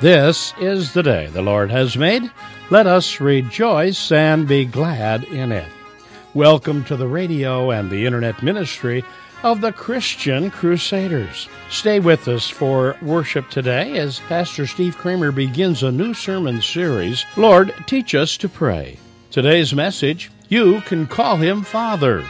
This is the day the Lord has made. Let us rejoice and be glad in it. Welcome to the radio and the internet ministry of the Christian Crusaders. Stay with us for worship today as Pastor Steve Kramer begins a new sermon series, Lord, Teach Us to Pray. Today's message, You Can Call Him Father.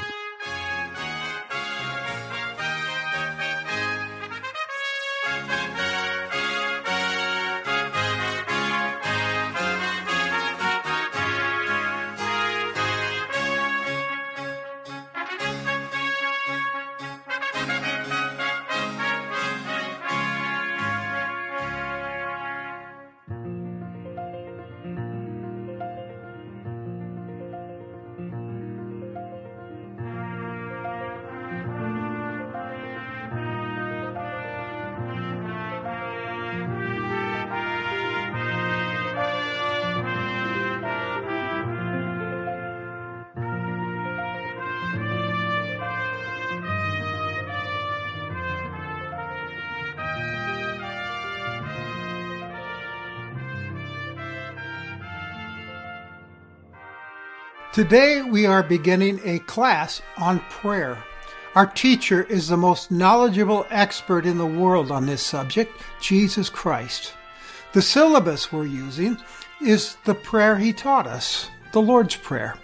Today we are beginning a class on prayer. Our teacher is the most knowledgeable expert in the world on this subject, Jesus Christ. The syllabus we're using is the prayer he taught us, the Lord's Prayer.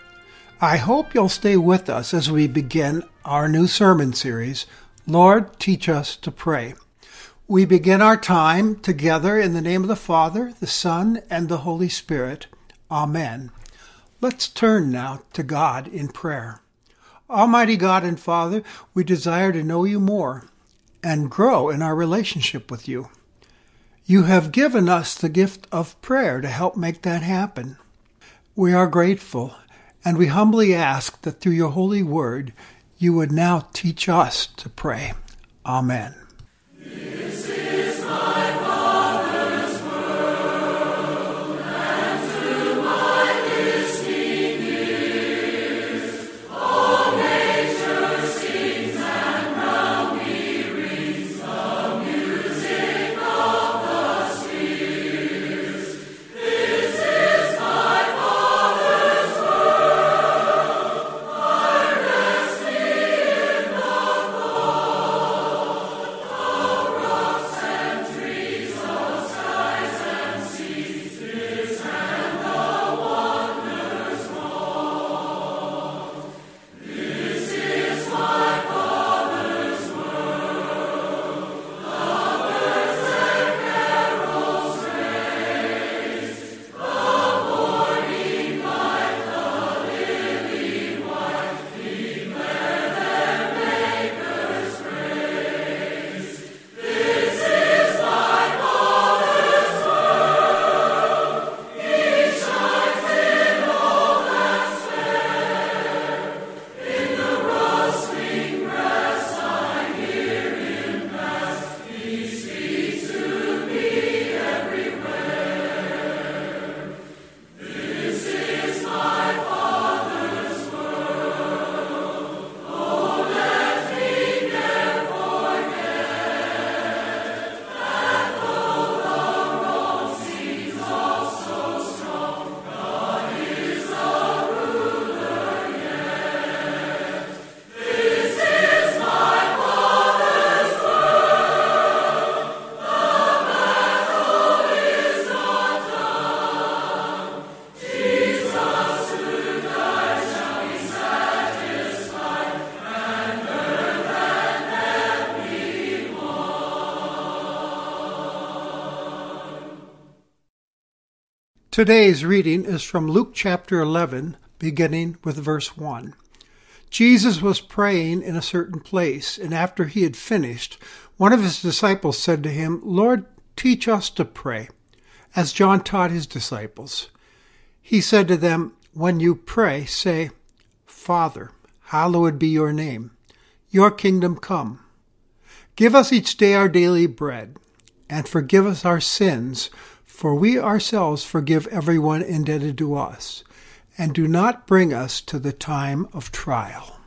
I hope you'll stay with us as we begin our new sermon series, Lord, Teach Us to Pray. We begin our time together in the name of the Father, the Son, and the Holy Spirit. Amen. Let's turn now to God in prayer. Almighty God and Father, we desire to know you more and grow in our relationship with you. You have given us the gift of prayer to help make that happen. We are grateful, and we humbly ask that through your holy word, you would now teach us to pray. Amen. Today's reading is from Luke chapter 11, beginning with verse 1. Jesus was praying in a certain place, and after he had finished, one of his disciples said to him, Lord, teach us to pray, as John taught his disciples. He said to them, When you pray, say, Father, hallowed be your name. Your kingdom come. Give us each day our daily bread, and forgive us our sins, for we ourselves forgive everyone indebted to us, and do not bring us to the time of trial.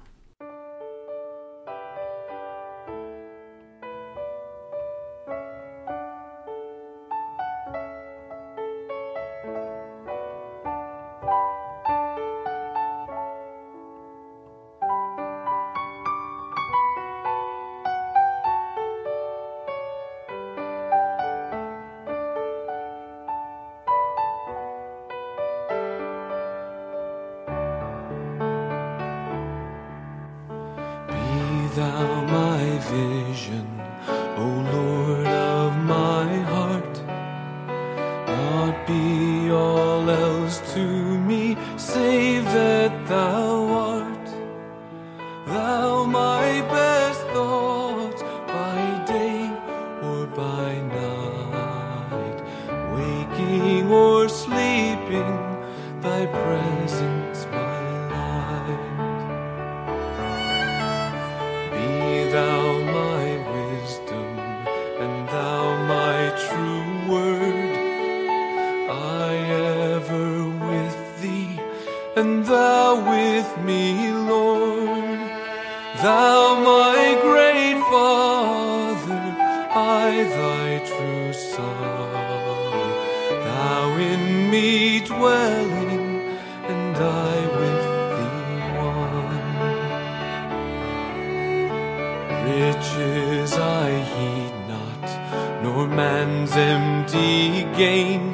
Riches I heed not, nor man's empty gain.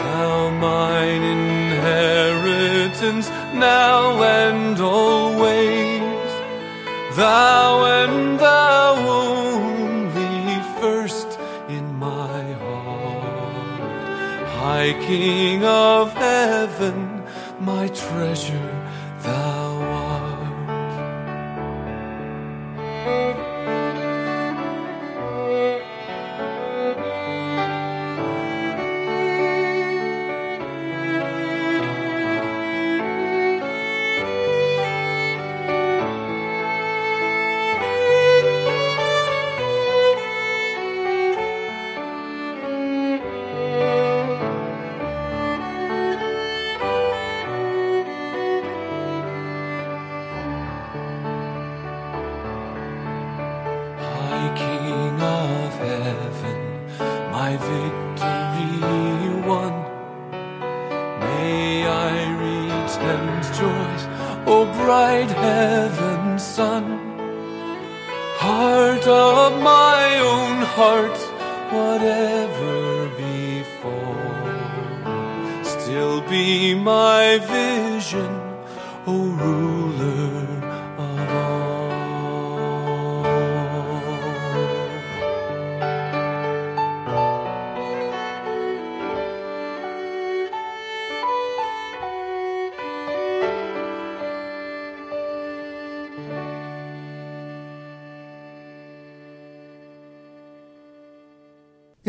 Thou mine inheritance now and always. Thou and thou only first in my heart. High King of heaven, my treasure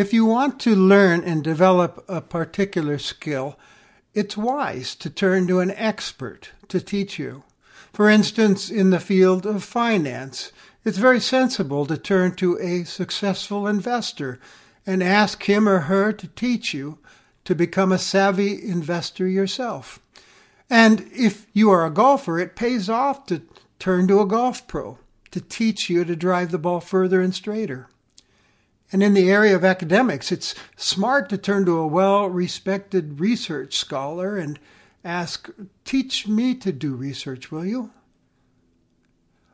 If you want to learn and develop a particular skill, it's wise to turn to an expert to teach you. For instance, in the field of finance, it's very sensible to turn to a successful investor and ask him or her to teach you to become a savvy investor yourself. And if you are a golfer, it pays off to turn to a golf pro to teach you to drive the ball further and straighter. And in the area of academics, it's smart to turn to a well respected research scholar and ask, Teach me to do research, will you?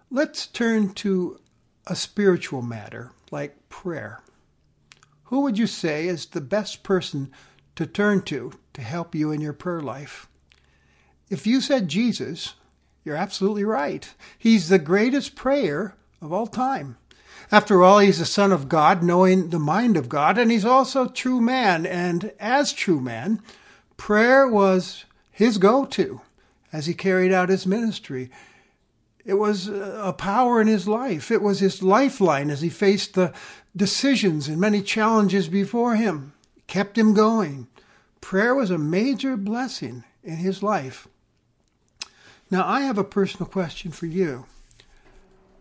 Let's turn to a spiritual matter like prayer. Who would you say is the best person to turn to to help you in your prayer life? If you said Jesus, you're absolutely right. He's the greatest prayer of all time. After all, he's the Son of God, knowing the mind of God, and he's also true man. And as true man, prayer was his go to as he carried out his ministry. It was a power in his life. It was his lifeline as he faced the decisions and many challenges before him, kept him going. Prayer was a major blessing in his life. Now, I have a personal question for you.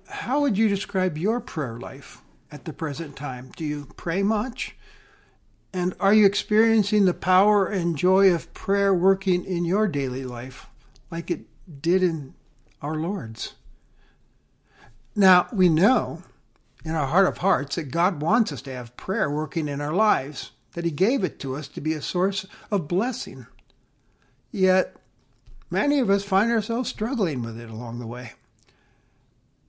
How would you describe your prayer life at the present time? Do you pray much? And are you experiencing the power and joy of prayer working in your daily life like it did in our Lord's? Now, we know in our heart of hearts that God wants us to have prayer working in our lives, that He gave it to us to be a source of blessing. Yet, many of us find ourselves struggling with it along the way.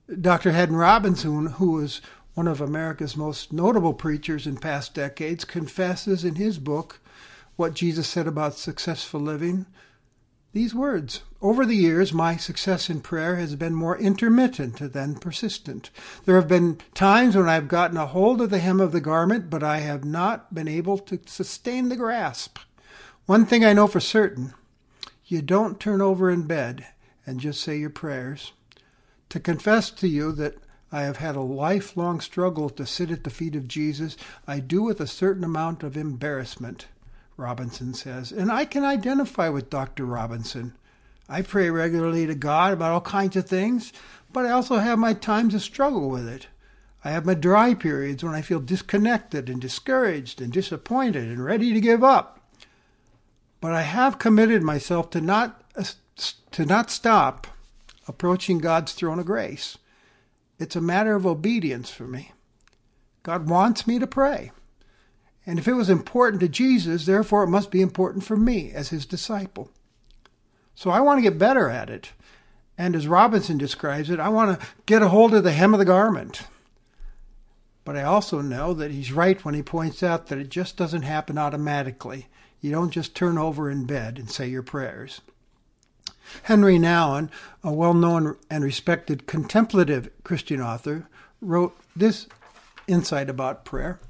Dr. Haddon Robinson, who was one of America's most notable preachers in past decades, confesses in his book, What Jesus Said About Successful Living, these words Over the years, my success in prayer has been more intermittent than persistent. There have been times when I've gotten a hold of the hem of the garment, but I have not been able to sustain the grasp. One thing I know for certain you don't turn over in bed and just say your prayers. To confess to you that I have had a lifelong struggle to sit at the feet of Jesus, I do with a certain amount of embarrassment. Robinson says. And I can identify with Dr. Robinson. I pray regularly to God about all kinds of things, but I also have my times of struggle with it. I have my dry periods when I feel disconnected and discouraged and disappointed and ready to give up. But I have committed myself to not uh, to not stop approaching God's throne of grace. It's a matter of obedience for me. God wants me to pray. And if it was important to Jesus, therefore it must be important for me as his disciple. So I want to get better at it. And as Robinson describes it, I want to get a hold of the hem of the garment. But I also know that he's right when he points out that it just doesn't happen automatically. You don't just turn over in bed and say your prayers. Henri Nouwen, a well known and respected contemplative Christian author, wrote this insight about prayer.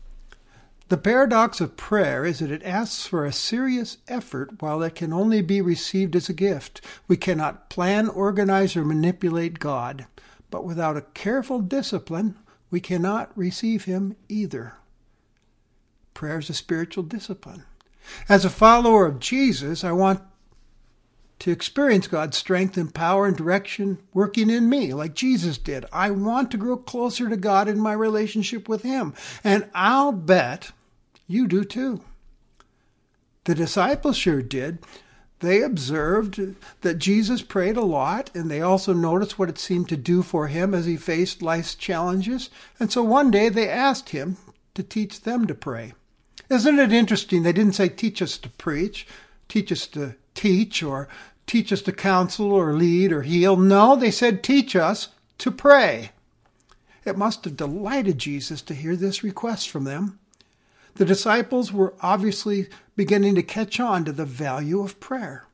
The paradox of prayer is that it asks for a serious effort while it can only be received as a gift. We cannot plan, organize, or manipulate God, but without a careful discipline, we cannot receive Him either. Prayer is a spiritual discipline. As a follower of Jesus, I want to experience God's strength and power and direction working in me like Jesus did. I want to grow closer to God in my relationship with Him. And I'll bet you do too. The disciples sure did. They observed that Jesus prayed a lot, and they also noticed what it seemed to do for him as he faced life's challenges. And so one day they asked him to teach them to pray. Isn't it interesting? They didn't say, teach us to preach, teach us to teach, or teach us to counsel, or lead, or heal. No, they said, teach us to pray. It must have delighted Jesus to hear this request from them. The disciples were obviously beginning to catch on to the value of prayer.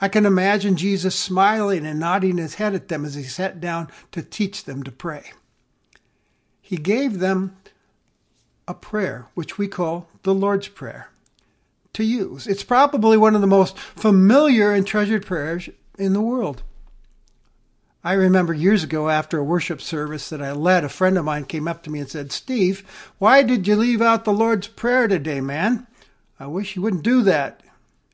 I can imagine Jesus smiling and nodding his head at them as he sat down to teach them to pray. He gave them a prayer, which we call the Lord's Prayer, to use. It's probably one of the most familiar and treasured prayers in the world. I remember years ago after a worship service that I led, a friend of mine came up to me and said, Steve, why did you leave out the Lord's Prayer today, man? I wish you wouldn't do that.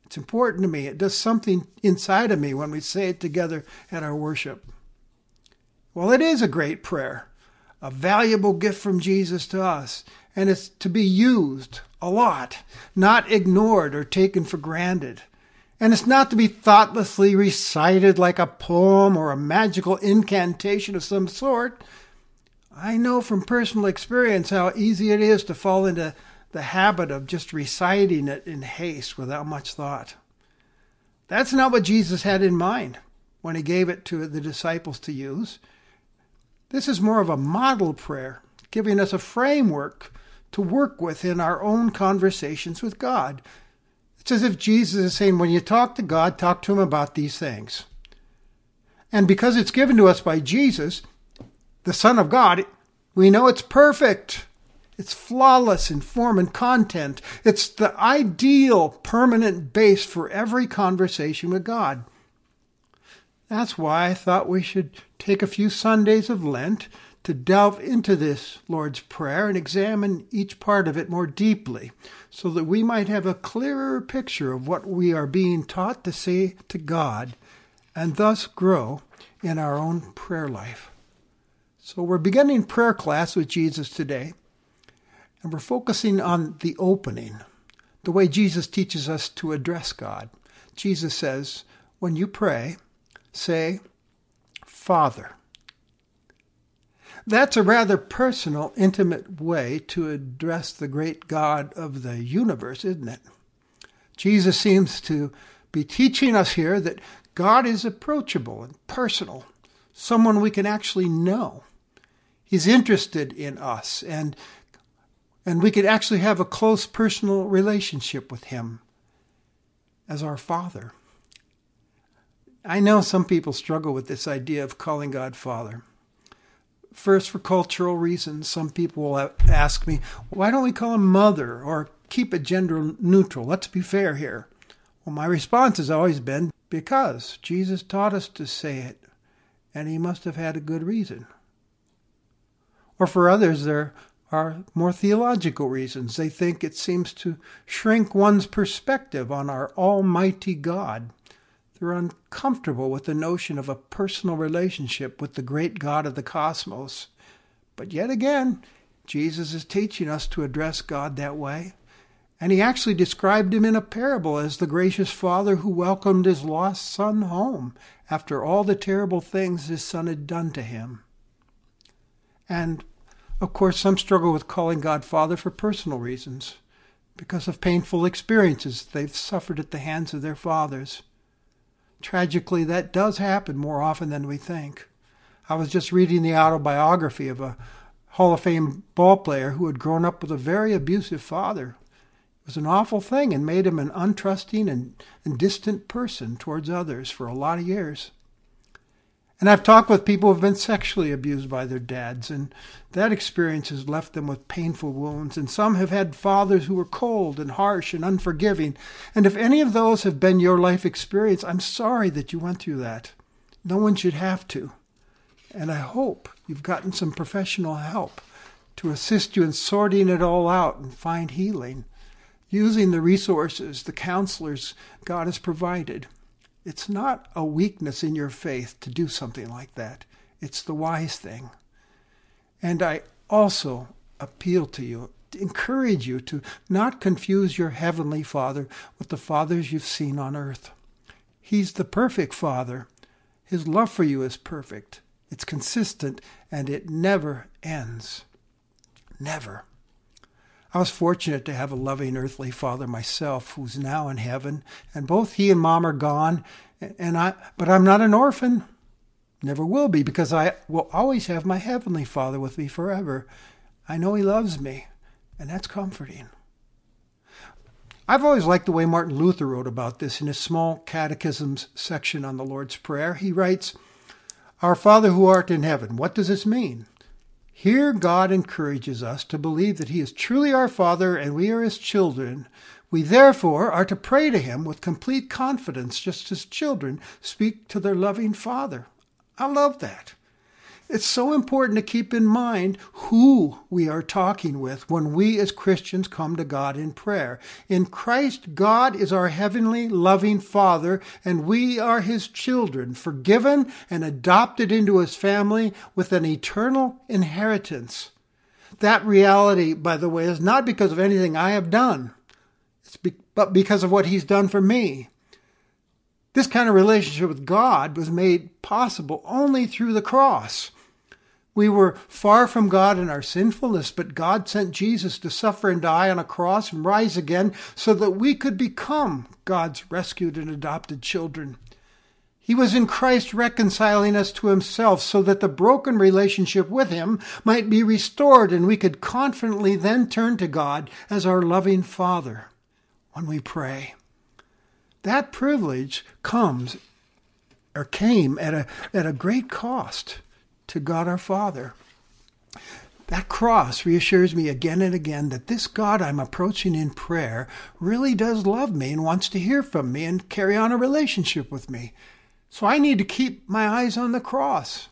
It's important to me. It does something inside of me when we say it together at our worship. Well, it is a great prayer, a valuable gift from Jesus to us, and it's to be used a lot, not ignored or taken for granted. And it's not to be thoughtlessly recited like a poem or a magical incantation of some sort. I know from personal experience how easy it is to fall into the habit of just reciting it in haste without much thought. That's not what Jesus had in mind when he gave it to the disciples to use. This is more of a model prayer, giving us a framework to work with in our own conversations with God. It's as if Jesus is saying, when you talk to God, talk to him about these things. And because it's given to us by Jesus, the Son of God, we know it's perfect. It's flawless in form and content. It's the ideal permanent base for every conversation with God. That's why I thought we should take a few Sundays of Lent to delve into this Lord's Prayer and examine each part of it more deeply so that we might have a clearer picture of what we are being taught to say to God and thus grow in our own prayer life. So we're beginning prayer class with Jesus today, and we're focusing on the opening, the way Jesus teaches us to address God. Jesus says, when you pray, say, Father. That's a rather personal, intimate way to address the great God of the universe, isn't it? Jesus seems to be teaching us here that God is approachable and personal, someone we can actually know. He's interested in us, and, and we can actually have a close personal relationship with Him as our Father. I know some people struggle with this idea of calling God Father. First, for cultural reasons, some people will ask me, why don't we call him Mother or keep it gender neutral? Let's be fair here. Well, my response has always been because Jesus taught us to say it, and he must have had a good reason. Or for others, there are more theological reasons. They think it seems to shrink one's perspective on our Almighty God. They're uncomfortable with the notion of a personal relationship with the great God of the cosmos. But yet again, Jesus is teaching us to address God that way. And he actually described him in a parable as the gracious father who welcomed his lost son home after all the terrible things his son had done to him. And of course, some struggle with calling God Father for personal reasons, because of painful experiences they've suffered at the hands of their fathers. Tragically, that does happen more often than we think. I was just reading the autobiography of a Hall of Fame ball player who had grown up with a very abusive father. It was an awful thing and made him an untrusting and, and distant person towards others for a lot of years. And I've talked with people who've been sexually abused by their dads, and that experience has left them with painful wounds. And some have had fathers who were cold and harsh and unforgiving. And if any of those have been your life experience, I'm sorry that you went through that. No one should have to. And I hope you've gotten some professional help to assist you in sorting it all out and find healing, using the resources, the counselors God has provided. It's not a weakness in your faith to do something like that. It's the wise thing. And I also appeal to you, encourage you to not confuse your heavenly Father with the fathers you've seen on earth. He's the perfect Father. His love for you is perfect. It's consistent and it never ends. Never. I was fortunate to have a loving earthly father myself who's now in heaven, and both he and mom are gone, and I but I'm not an orphan. Never will be because I will always have my heavenly father with me forever. I know he loves me, and that's comforting. I've always liked the way Martin Luther wrote about this in his small catechisms section on the Lord's Prayer. He writes, Our Father who art in heaven. What does this mean? Here, God encourages us to believe that He is truly our Father and we are His children. We therefore are to pray to Him with complete confidence, just as children speak to their loving Father. I love that. It's so important to keep in mind who we are talking with when we as Christians come to God in prayer. In Christ, God is our heavenly, loving Father, and we are His children, forgiven and adopted into His family with an eternal inheritance. That reality, by the way, is not because of anything I have done, be- but because of what He's done for me. This kind of relationship with God was made possible only through the cross. We were far from God in our sinfulness, but God sent Jesus to suffer and die on a cross and rise again so that we could become God's rescued and adopted children. He was in Christ reconciling us to himself so that the broken relationship with him might be restored and we could confidently then turn to God as our loving Father when we pray. That privilege comes or came at a, at a great cost to God our Father. That cross reassures me again and again that this God I'm approaching in prayer really does love me and wants to hear from me and carry on a relationship with me. So I need to keep my eyes on the cross.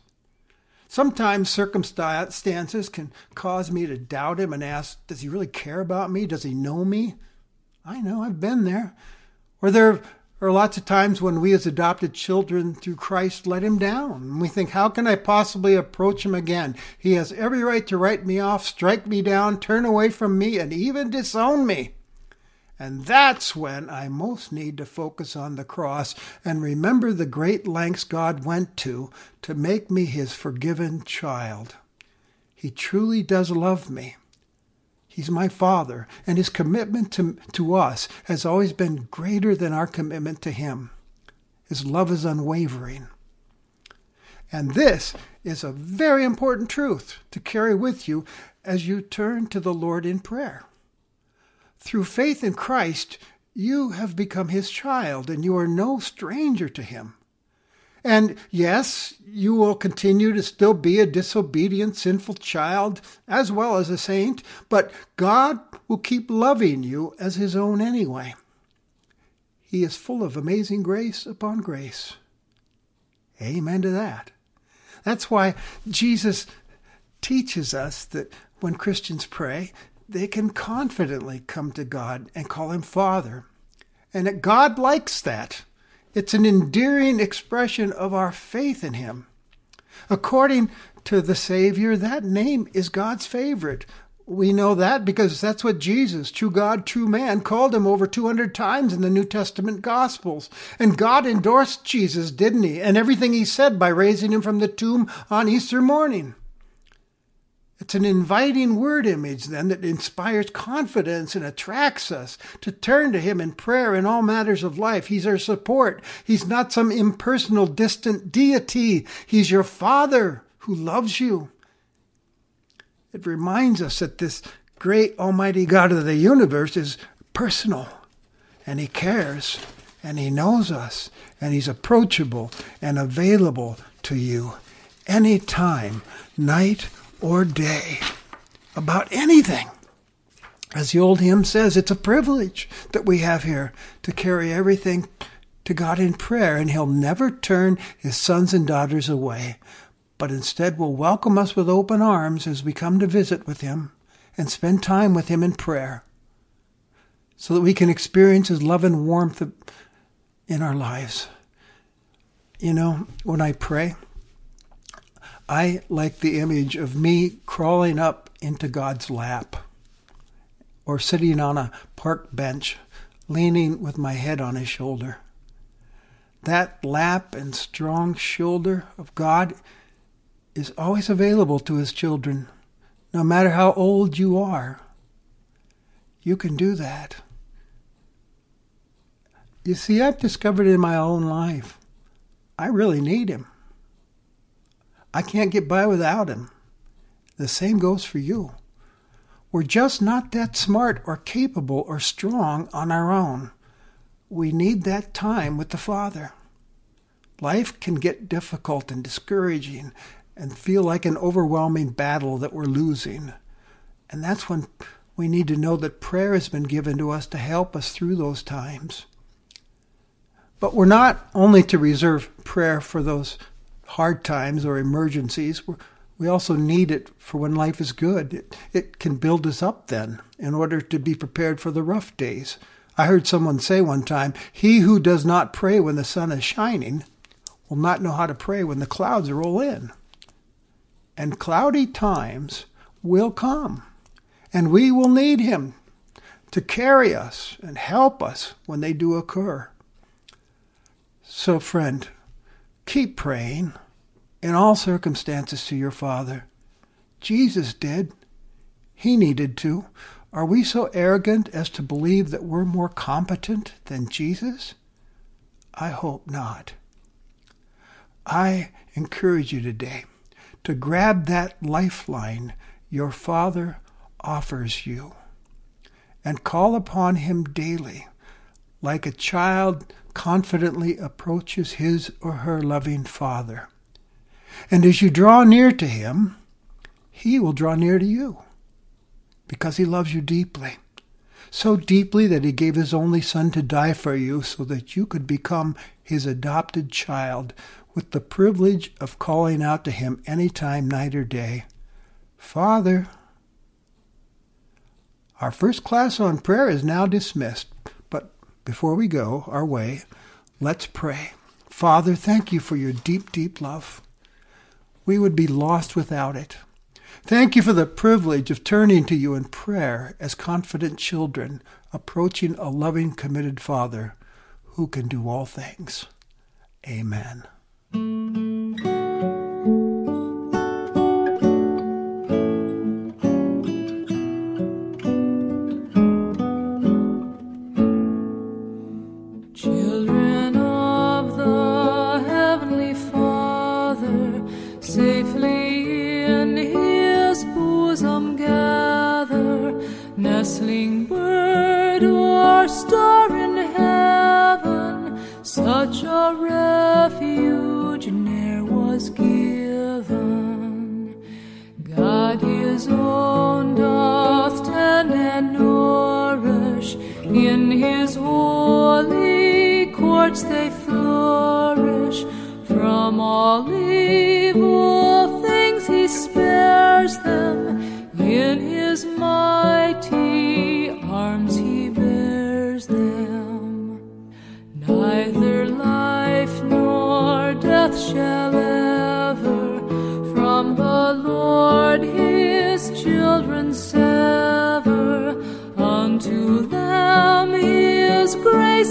Sometimes circumstances can cause me to doubt him and ask, does he really care about me? Does he know me? I know, I've been there. Or there there are lots of times when we as adopted children through Christ let him down. And we think, how can I possibly approach him again? He has every right to write me off, strike me down, turn away from me, and even disown me. And that's when I most need to focus on the cross and remember the great lengths God went to to make me his forgiven child. He truly does love me. He's my Father, and His commitment to, to us has always been greater than our commitment to Him. His love is unwavering. And this is a very important truth to carry with you as you turn to the Lord in prayer. Through faith in Christ, you have become His child, and you are no stranger to Him. And yes, you will continue to still be a disobedient, sinful child as well as a saint, but God will keep loving you as his own anyway. He is full of amazing grace upon grace. Amen to that. That's why Jesus teaches us that when Christians pray, they can confidently come to God and call him Father. And that God likes that. It's an endearing expression of our faith in him. According to the Savior, that name is God's favorite. We know that because that's what Jesus, true God, true man, called him over 200 times in the New Testament Gospels. And God endorsed Jesus, didn't he? And everything he said by raising him from the tomb on Easter morning. It's an inviting word image then that inspires confidence and attracts us to turn to Him in prayer in all matters of life. He's our support. He's not some impersonal, distant deity. He's your Father who loves you. It reminds us that this great Almighty God of the universe is personal and He cares and He knows us and He's approachable and available to you anytime, night or day about anything. As the old hymn says, it's a privilege that we have here to carry everything to God in prayer, and He'll never turn His sons and daughters away, but instead will welcome us with open arms as we come to visit with Him and spend time with Him in prayer so that we can experience His love and warmth in our lives. You know, when I pray, I like the image of me crawling up into God's lap or sitting on a park bench, leaning with my head on his shoulder. That lap and strong shoulder of God is always available to his children, no matter how old you are. You can do that. You see, I've discovered in my own life, I really need him. I can't get by without him. The same goes for you. We're just not that smart or capable or strong on our own. We need that time with the Father. Life can get difficult and discouraging and feel like an overwhelming battle that we're losing. And that's when we need to know that prayer has been given to us to help us through those times. But we're not only to reserve prayer for those hard times or emergencies. We also need it for when life is good. It, it can build us up then in order to be prepared for the rough days. I heard someone say one time, He who does not pray when the sun is shining will not know how to pray when the clouds roll in. And cloudy times will come, and we will need Him to carry us and help us when they do occur. So, friend, Keep praying in all circumstances to your Father. Jesus did. He needed to. Are we so arrogant as to believe that we're more competent than Jesus? I hope not. I encourage you today to grab that lifeline your Father offers you and call upon Him daily like a child confidently approaches his or her loving Father. And as you draw near to him, he will draw near to you because he loves you deeply. So deeply that he gave his only son to die for you so that you could become his adopted child with the privilege of calling out to him any time, night or day, Father. Our first class on prayer is now dismissed. Before we go our way, let's pray. Father, thank you for your deep, deep love. We would be lost without it. Thank you for the privilege of turning to you in prayer as confident children, approaching a loving, committed Father who can do all things. Amen.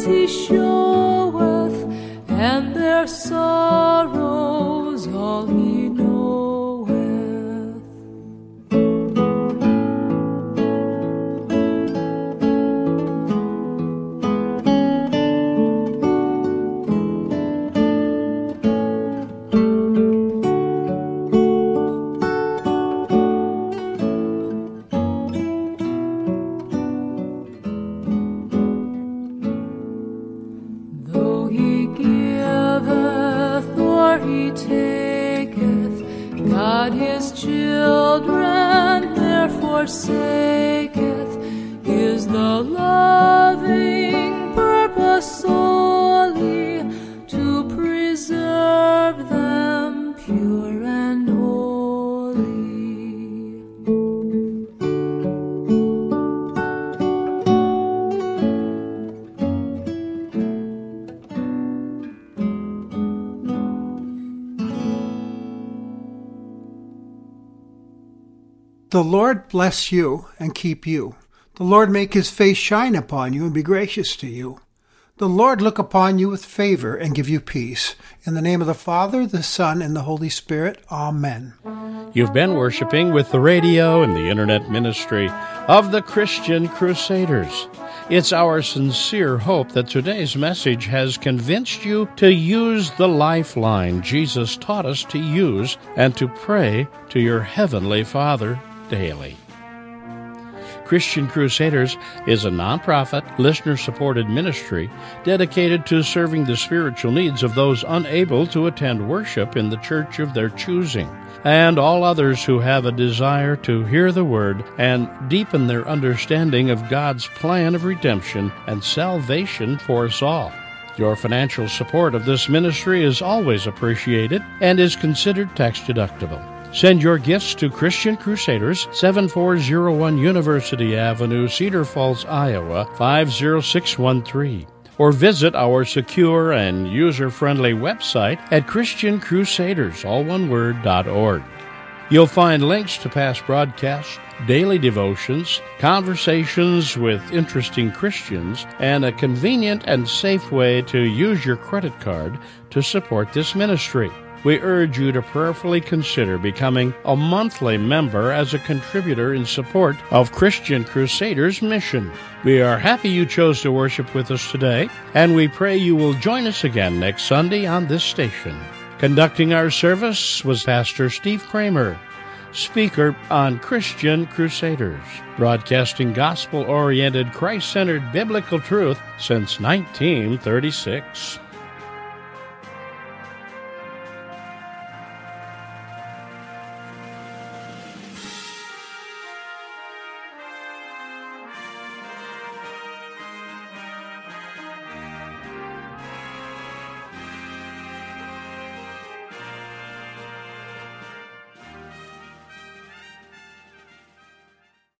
He showeth, and their sorrows all he therefore saketh, is the loving The Lord bless you and keep you. The Lord make his face shine upon you and be gracious to you. The Lord look upon you with favor and give you peace. In the name of the Father, the Son, and the Holy Spirit. Amen. You've been worshiping with the radio and the internet ministry of the Christian Crusaders. It's our sincere hope that today's message has convinced you to use the lifeline Jesus taught us to use and to pray to your Heavenly Father daily. Christian Crusaders is a nonprofit, listener supported ministry dedicated to serving the spiritual needs of those unable to attend worship in the church of their choosing, and all others who have a desire to hear the word and deepen their understanding of God's plan of redemption and salvation for us all. Your financial support of this ministry is always appreciated and is considered tax deductible. Send your gifts to Christian Crusaders, 7401 University Avenue, Cedar Falls, Iowa, 50613. Or visit our secure and user friendly website at ChristianCrusaders, all one word, dot org. You'll find links to past broadcasts, daily devotions, conversations with interesting Christians, and a convenient and safe way to use your credit card to support this ministry. We urge you to prayerfully consider becoming a monthly member as a contributor in support of Christian Crusaders' mission. We are happy you chose to worship with us today, and we pray you will join us again next Sunday on this station. Conducting our service was Pastor Steve Kramer, speaker on Christian Crusaders, broadcasting gospel oriented, Christ centered biblical truth since 1936.